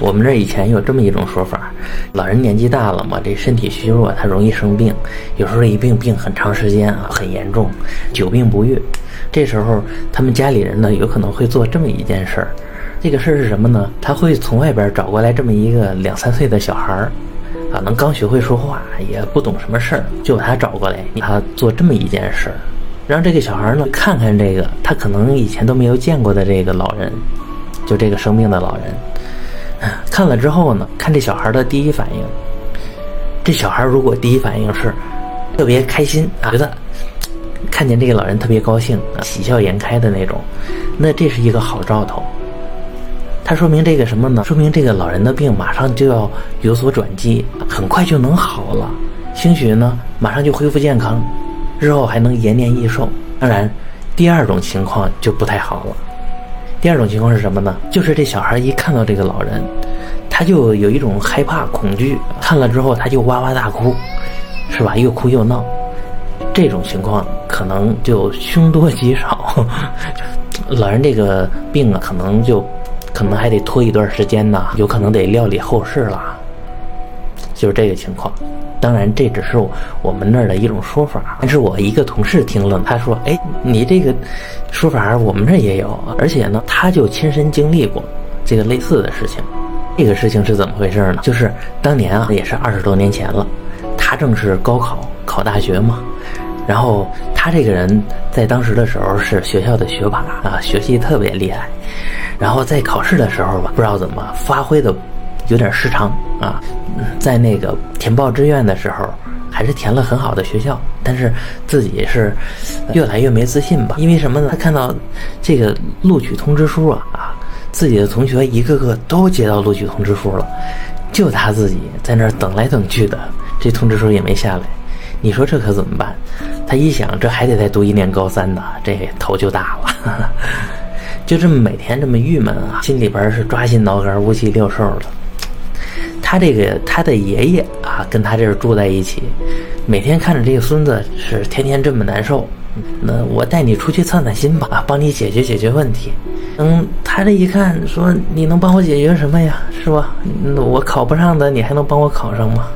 我们这以前有这么一种说法，老人年纪大了嘛，这身体虚弱，他容易生病，有时候一病病很长时间啊，很严重，久病不愈。这时候他们家里人呢，有可能会做这么一件事儿。这个事儿是什么呢？他会从外边找过来这么一个两三岁的小孩儿，啊，能刚学会说话，也不懂什么事儿，就把他找过来，他做这么一件事儿，让这个小孩呢看看这个他可能以前都没有见过的这个老人，就这个生病的老人。看了之后呢，看这小孩的第一反应。这小孩如果第一反应是特别开心啊，觉得看见这个老人特别高兴，喜笑颜开的那种，那这是一个好兆头。它说明这个什么呢？说明这个老人的病马上就要有所转机，很快就能好了，兴许呢马上就恢复健康，日后还能延年益寿。当然，第二种情况就不太好了。第二种情况是什么呢？就是这小孩一看到这个老人，他就有一种害怕、恐惧，看了之后他就哇哇大哭，是吧？又哭又闹，这种情况可能就凶多吉少。老人这个病啊，可能就可能还得拖一段时间呢，有可能得料理后事了，就是这个情况。当然，这只是我们那儿的一种说法。但是我一个同事听了，他说：“哎，你这个说法我们这儿也有，而且呢，他就亲身经历过这个类似的事情。这个事情是怎么回事呢？就是当年啊，也是二十多年前了，他正是高考考大学嘛。然后他这个人在当时的时候是学校的学霸啊，学习特别厉害。然后在考试的时候吧，不知道怎么发挥的。”有点失常啊，在那个填报志愿的时候，还是填了很好的学校，但是自己是越来越没自信吧？因为什么呢？他看到这个录取通知书啊啊，自己的同学一个个都接到录取通知书了，就他自己在那儿等来等去的，这通知书也没下来。你说这可怎么办？他一想，这还得再读一年高三呢，这头就大了，就这么每天这么郁闷啊，心里边是抓心挠肝、乌鸡六兽的。他这个他的爷爷啊，跟他这儿住在一起，每天看着这个孙子是天天这么难受，那我带你出去散散心吧，帮你解决解决问题。嗯，他这一看说，你能帮我解决什么呀？是吧？我考不上的，你还能帮我考上吗？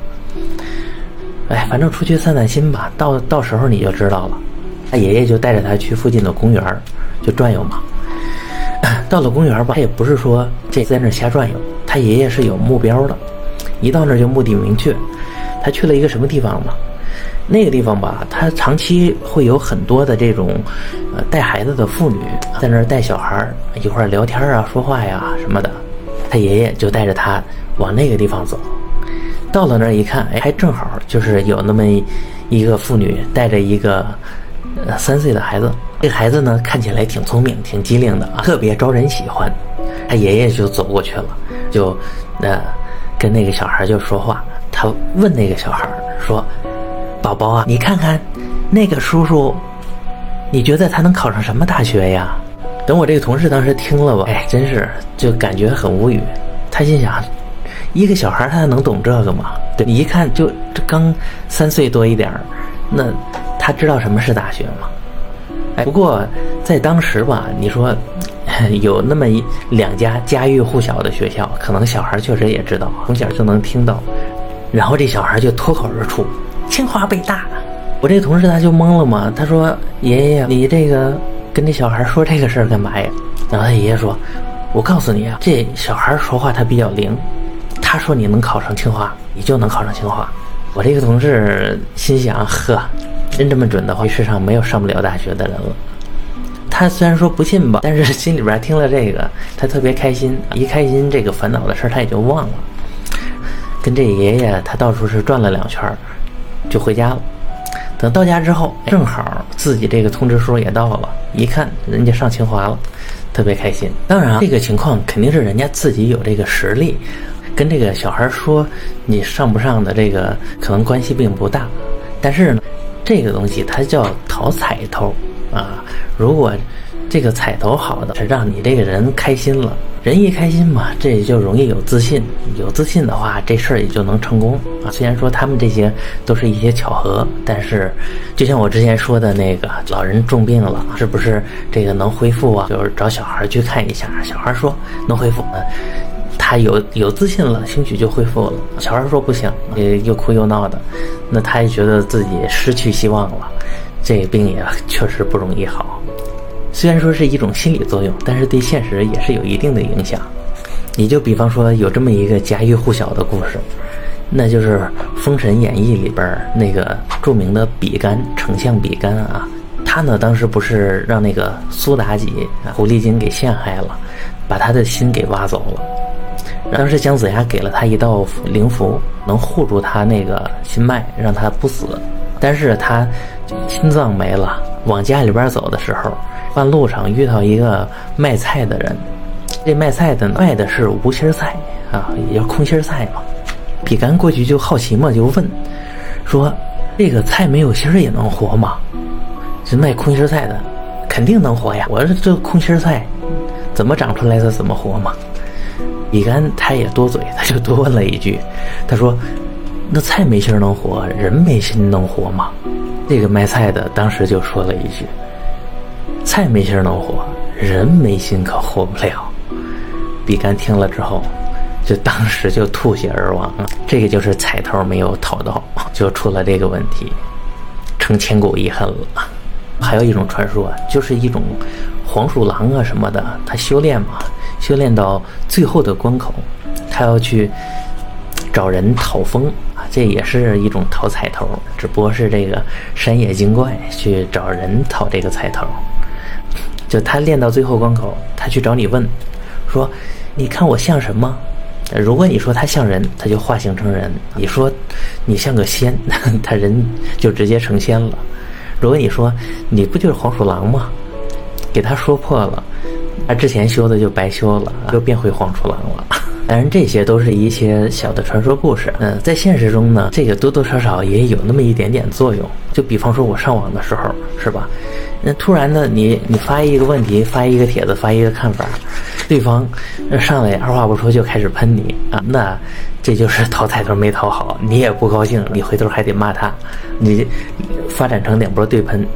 哎，反正出去散散心吧，到到时候你就知道了。他爷爷就带着他去附近的公园就转悠嘛。到了公园吧，他也不是说这在那瞎转悠，他爷爷是有目标的。一到那儿就目的明确，他去了一个什么地方嘛？那个地方吧，他长期会有很多的这种，呃，带孩子的妇女在那儿带小孩儿一块儿聊天啊、说话呀什么的。他爷爷就带着他往那个地方走。到了那儿一看，哎，还正好就是有那么一个妇女带着一个呃三岁的孩子。这个孩子呢，看起来挺聪明、挺机灵的啊，特别招人喜欢。他爷爷就走过去了，就那。跟那个小孩就说话，他问那个小孩说：“宝宝啊，你看看那个叔叔，你觉得他能考上什么大学呀？”等我这个同事当时听了吧，哎，真是就感觉很无语。他心想：一个小孩他能懂这个吗？对你一看就这刚三岁多一点儿，那他知道什么是大学吗？哎，不过在当时吧，你说。有那么一两家家喻户晓的学校，可能小孩确实也知道，从小就能听到，然后这小孩就脱口而出：“清华北大。”我这同事他就懵了嘛，他说：“爷爷，你这个跟这小孩说这个事儿干嘛呀？”然后他爷爷说：“我告诉你啊，这小孩说话他比较灵，他说你能考上清华，你就能考上清华。”我这个同事心想：“呵，真这么准的话，世上没有上不了大学的人了。”他虽然说不信吧，但是心里边听了这个，他特别开心。一开心，这个烦恼的事他也就忘了。跟这爷爷他到处是转了两圈，就回家了。等到家之后，正好自己这个通知书也到了，一看人家上清华了，特别开心。当然，这个情况肯定是人家自己有这个实力，跟这个小孩说你上不上的这个可能关系并不大。但是呢，这个东西它叫讨彩头。啊，如果这个彩头好的是让你这个人开心了，人一开心嘛，这也就容易有自信。有自信的话，这事儿也就能成功啊。虽然说他们这些都是一些巧合，但是就像我之前说的那个老人重病了，是不是这个能恢复啊？就是找小孩去看一下，小孩说能恢复，他。他有有自信了，兴许就恢复了。小孩说不行，也又哭又闹的，那他也觉得自己失去希望了，这病也确实不容易好。虽然说是一种心理作用，但是对现实也是有一定的影响。你就比方说有这么一个家喻户晓的故事，那就是《封神演义》里边那个著名的比干，丞相比干啊。他呢，当时不是让那个苏妲己狐狸精给陷害了，把他的心给挖走了。当时姜子牙给了他一道灵符，能护住他那个心脉，让他不死。但是他心脏没了，往家里边走的时候，半路上遇到一个卖菜的人。这卖菜的卖的是无心菜啊，也叫空心菜嘛。比干过去就好奇嘛，就问说：“这个菜没有心也能活吗？”这卖空心菜的肯定能活呀！我说这空心菜怎么长出来的，怎么活嘛？比干他也多嘴，他就多问了一句，他说：“那菜没心能活，人没心能活吗？”这个卖菜的当时就说了一句：“菜没心能活，人没心可活不了。”比干听了之后，就当时就吐血而亡了。这个就是彩头没有讨到，就出了这个问题，成千古遗恨了。还有一种传说，就是一种黄鼠狼啊什么的，他修炼嘛，修炼到最后的关口，他要去找人讨封，这也是一种讨彩头，只不过是这个山野精怪去找人讨这个彩头。就他练到最后关口，他去找你问，说。你看我像什么？如果你说他像人，他就化形成人；你说你像个仙，他人就直接成仙了。如果你说你不就是黄鼠狼吗？给他说破了，他之前修的就白修了，又变回黄鼠狼了。当然，这些都是一些小的传说故事。嗯，在现实中呢，这个多多少少也有那么一点点作用。就比方说，我上网的时候，是吧？那突然的，你你发一个问题，发一个帖子，发一个看法。对方上来二话不说就开始喷你啊，那这就是讨彩头没讨好，你也不高兴，你回头还得骂他，你发展成两波对喷，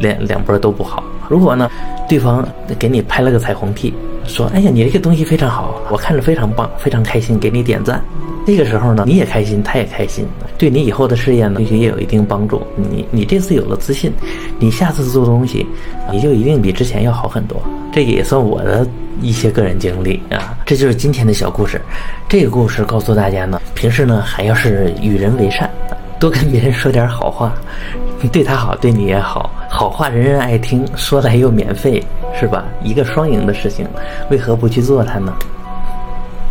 两两波都不好。如果呢，对方给你拍了个彩虹屁，说哎呀你这个东西非常好，我看着非常棒，非常开心，给你点赞。那个时候呢，你也开心，他也开心，对你以后的事业呢，也有一定帮助。你你这次有了自信，你下次做东西，你就一定比之前要好很多。这也算我的一些个人经历啊。这就是今天的小故事。这个故事告诉大家呢，平时呢还要是与人为善，多跟别人说点好话，对他好，对你也好。好话人人爱听，说来又免费，是吧？一个双赢的事情，为何不去做它呢？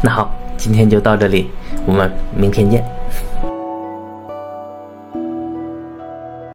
那好。今天就到这里，我们明天见。